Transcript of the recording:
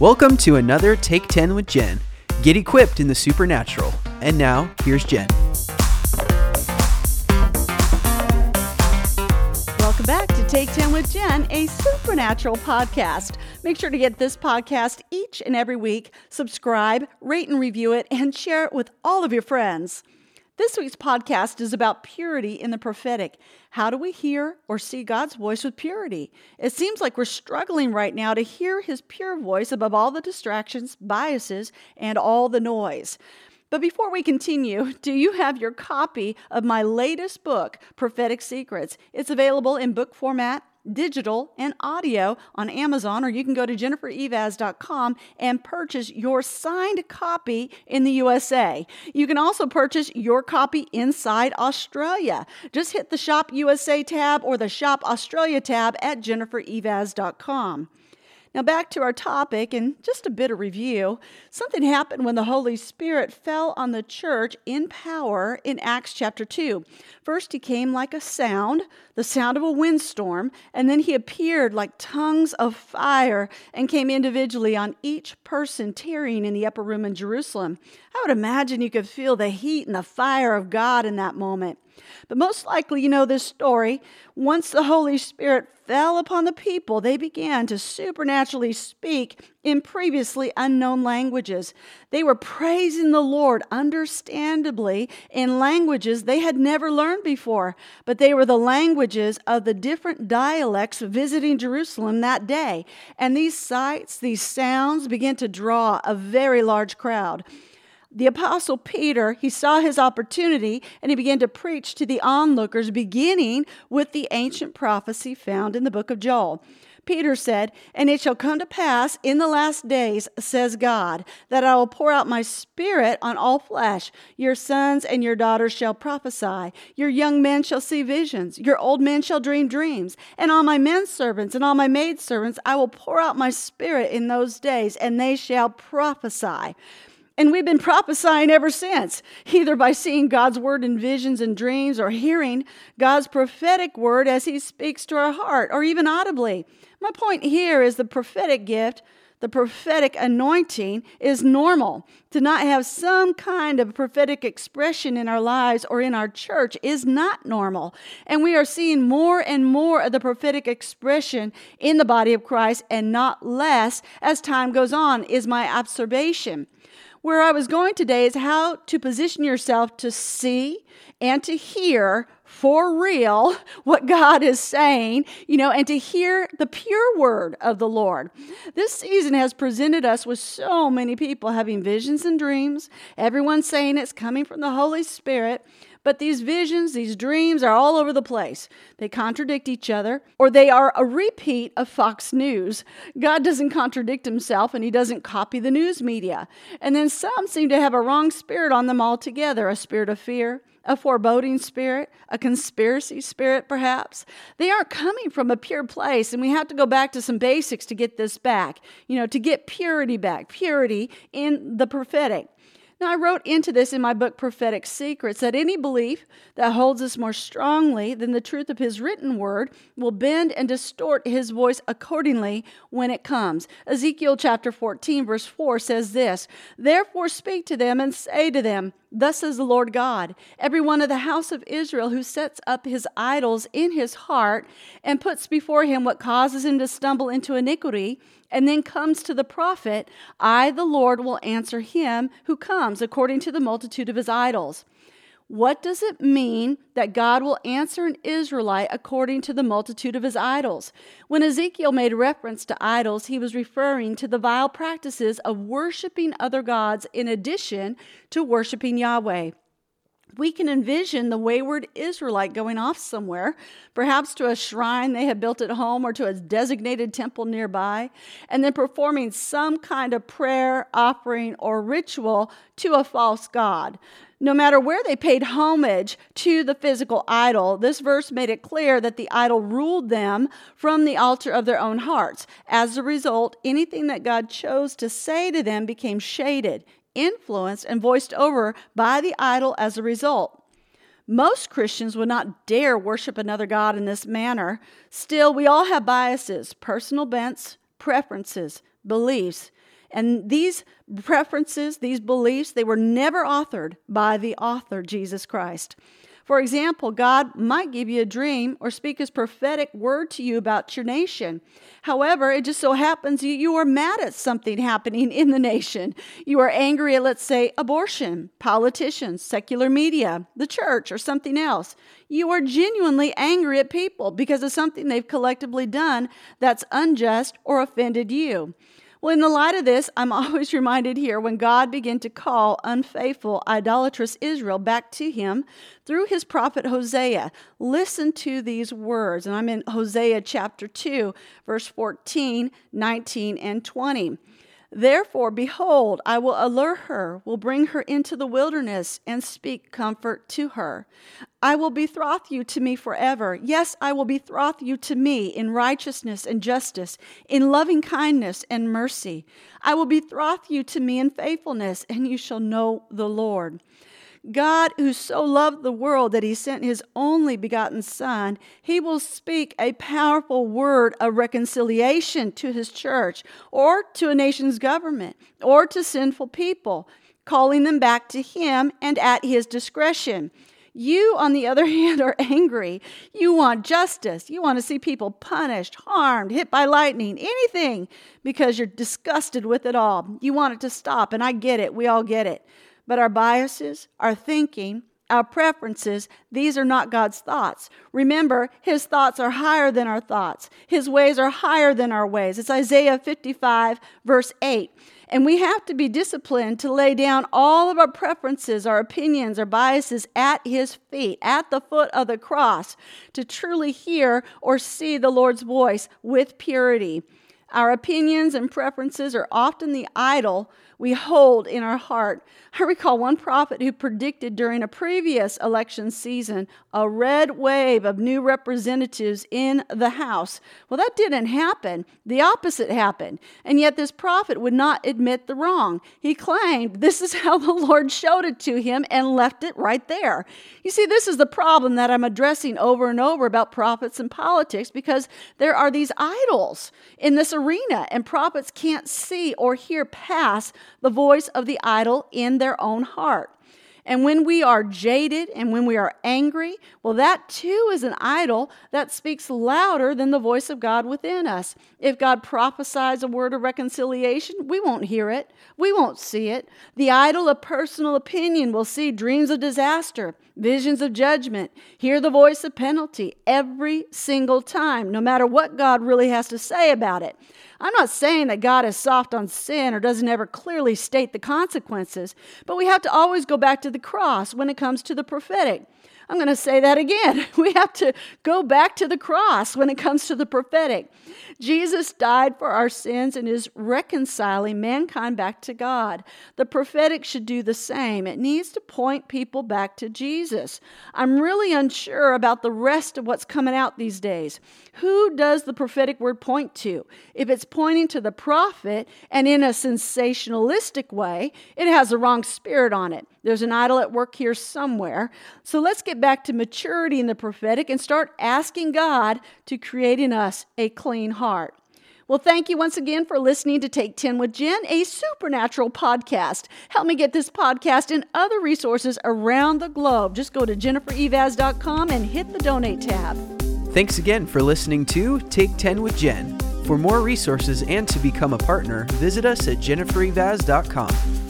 Welcome to another Take 10 with Jen. Get equipped in the supernatural. And now, here's Jen. Welcome back to Take 10 with Jen, a supernatural podcast. Make sure to get this podcast each and every week. Subscribe, rate and review it, and share it with all of your friends. This week's podcast is about purity in the prophetic. How do we hear or see God's voice with purity? It seems like we're struggling right now to hear His pure voice above all the distractions, biases, and all the noise. But before we continue, do you have your copy of my latest book, Prophetic Secrets? It's available in book format digital, and audio on Amazon, or you can go to jennifereivaz.com and purchase your signed copy in the USA. You can also purchase your copy inside Australia. Just hit the Shop USA tab or the Shop Australia tab at jennifereivaz.com. Now, back to our topic and just a bit of review. Something happened when the Holy Spirit fell on the church in power in Acts chapter 2. First, he came like a sound, the sound of a windstorm, and then he appeared like tongues of fire and came individually on each person tarrying in the upper room in Jerusalem. I would imagine you could feel the heat and the fire of God in that moment. But most likely, you know this story. Once the Holy Spirit fell upon the people, they began to supernaturally speak in previously unknown languages. They were praising the Lord, understandably, in languages they had never learned before, but they were the languages of the different dialects visiting Jerusalem that day. And these sights, these sounds began to draw a very large crowd the apostle Peter, he saw his opportunity and he began to preach to the onlookers, beginning with the ancient prophecy found in the book of Joel. Peter said, And it shall come to pass in the last days, says God, that I will pour out my spirit on all flesh. Your sons and your daughters shall prophesy. Your young men shall see visions. Your old men shall dream dreams. And on my men servants and all my maid servants I will pour out my spirit in those days, and they shall prophesy. And we've been prophesying ever since, either by seeing God's word in visions and dreams or hearing God's prophetic word as he speaks to our heart or even audibly. My point here is the prophetic gift, the prophetic anointing is normal. To not have some kind of prophetic expression in our lives or in our church is not normal. And we are seeing more and more of the prophetic expression in the body of Christ and not less as time goes on, is my observation. Where I was going today is how to position yourself to see and to hear for real what God is saying, you know, and to hear the pure word of the Lord. This season has presented us with so many people having visions and dreams, everyone saying it's coming from the Holy Spirit. But these visions, these dreams are all over the place. They contradict each other, or they are a repeat of Fox News. God doesn't contradict himself and he doesn't copy the news media. And then some seem to have a wrong spirit on them altogether a spirit of fear, a foreboding spirit, a conspiracy spirit, perhaps. They aren't coming from a pure place, and we have to go back to some basics to get this back, you know, to get purity back, purity in the prophetic. Now, I wrote into this in my book, Prophetic Secrets, that any belief that holds us more strongly than the truth of His written word will bend and distort His voice accordingly when it comes. Ezekiel chapter 14, verse 4 says this Therefore speak to them and say to them, Thus says the Lord God Every one of the house of Israel who sets up his idols in his heart and puts before him what causes him to stumble into iniquity, and then comes to the prophet, I, the Lord, will answer him who comes according to the multitude of his idols. What does it mean that God will answer an Israelite according to the multitude of his idols? When Ezekiel made reference to idols, he was referring to the vile practices of worshiping other gods in addition to worshiping Yahweh we can envision the wayward Israelite going off somewhere, perhaps to a shrine they have built at home or to a designated temple nearby, and then performing some kind of prayer, offering, or ritual to a false god. No matter where they paid homage to the physical idol, this verse made it clear that the idol ruled them from the altar of their own hearts. As a result, anything that God chose to say to them became shaded, influenced and voiced over by the idol as a result. Most Christians would not dare worship another God in this manner. Still, we all have biases, personal bents, preferences, beliefs. And these preferences, these beliefs, they were never authored by the author, Jesus Christ. For example, God might give you a dream or speak his prophetic word to you about your nation. However, it just so happens you, are mad at something happening in the nation. You are angry at, let's say, abortion, politicians, secular media, the church, or something else. You are genuinely angry at people because of something they've collectively done that's unjust or offended you. Well, in the light of this, I'm always reminded here when God began to call unfaithful, idolatrous Israel back to him through his prophet Hosea. Listen to these words, and I'm in Hosea chapter 2, verse 14, 19, and 20. Therefore, behold, I will allure her, will bring her into the wilderness, and speak comfort to her. I will betroth you to me forever. Yes, I will betroth you to me in righteousness and justice, in loving kindness and mercy. I will betroth you to me in faithfulness, and you shall know the Lord. God, who so loved the world that he sent his only begotten Son, he will speak a powerful word of reconciliation to his church or to a nation's government or to sinful people, calling them back to him and at his discretion. You, on the other hand, are angry. You want justice. You want to see people punished, harmed, hit by lightning, anything, because you're disgusted with it all. You want it to stop, and I get it. We all get it. But our biases, our thinking, our preferences, these are not God's thoughts. Remember, His thoughts are higher than our thoughts, His ways are higher than our ways. It's Isaiah 55, verse 8. And we have to be disciplined to lay down all of our preferences, our opinions, our biases at His feet, at the foot of the cross, to truly hear or see the Lord's voice with purity. Our opinions and preferences are often the idol we hold in our heart. I recall one prophet who predicted during a previous election season a red wave of new representatives in the House. Well, that didn't happen. The opposite happened. And yet, this prophet would not admit the wrong. He claimed this is how the Lord showed it to him and left it right there. You see, this is the problem that I'm addressing over and over about prophets and politics because there are these idols in this arena, and prophets can't see or hear past the voice of the idol in their own heart. And when we are jaded and when we are angry, well, that too is an idol that speaks louder than the voice of God within us. If God prophesies a word of reconciliation, we won't hear it, we won't see it. The idol of personal opinion will see dreams of disaster, visions of judgment, hear the voice of penalty every single time, no matter what God really has to say about it. I'm not saying that God is soft on sin or doesn't ever clearly state the consequences, but we have to always go back to the cross when it comes to the prophetic. I'm going to say that again. We have to go back to the cross when it comes to the prophetic. Jesus died for our sins and is reconciling mankind back to God. The prophetic should do the same. It needs to point people back to Jesus. I'm really unsure about the rest of what's coming out these days. Who does the prophetic word point to? If it's pointing to the prophet and in a sensationalistic way, it has the wrong spirit on it. There's an idol at work here somewhere. So let's get back to maturity in the prophetic and start asking God to create in us a clean heart. Well, thank you once again for listening to Take 10 with Jen, a supernatural podcast. Help me get this podcast and other resources around the globe. Just go to jennifereivaz.com and hit the donate tab. Thanks again for listening to Take 10 with Jen. For more resources and to become a partner, visit us at jennifereivaz.com.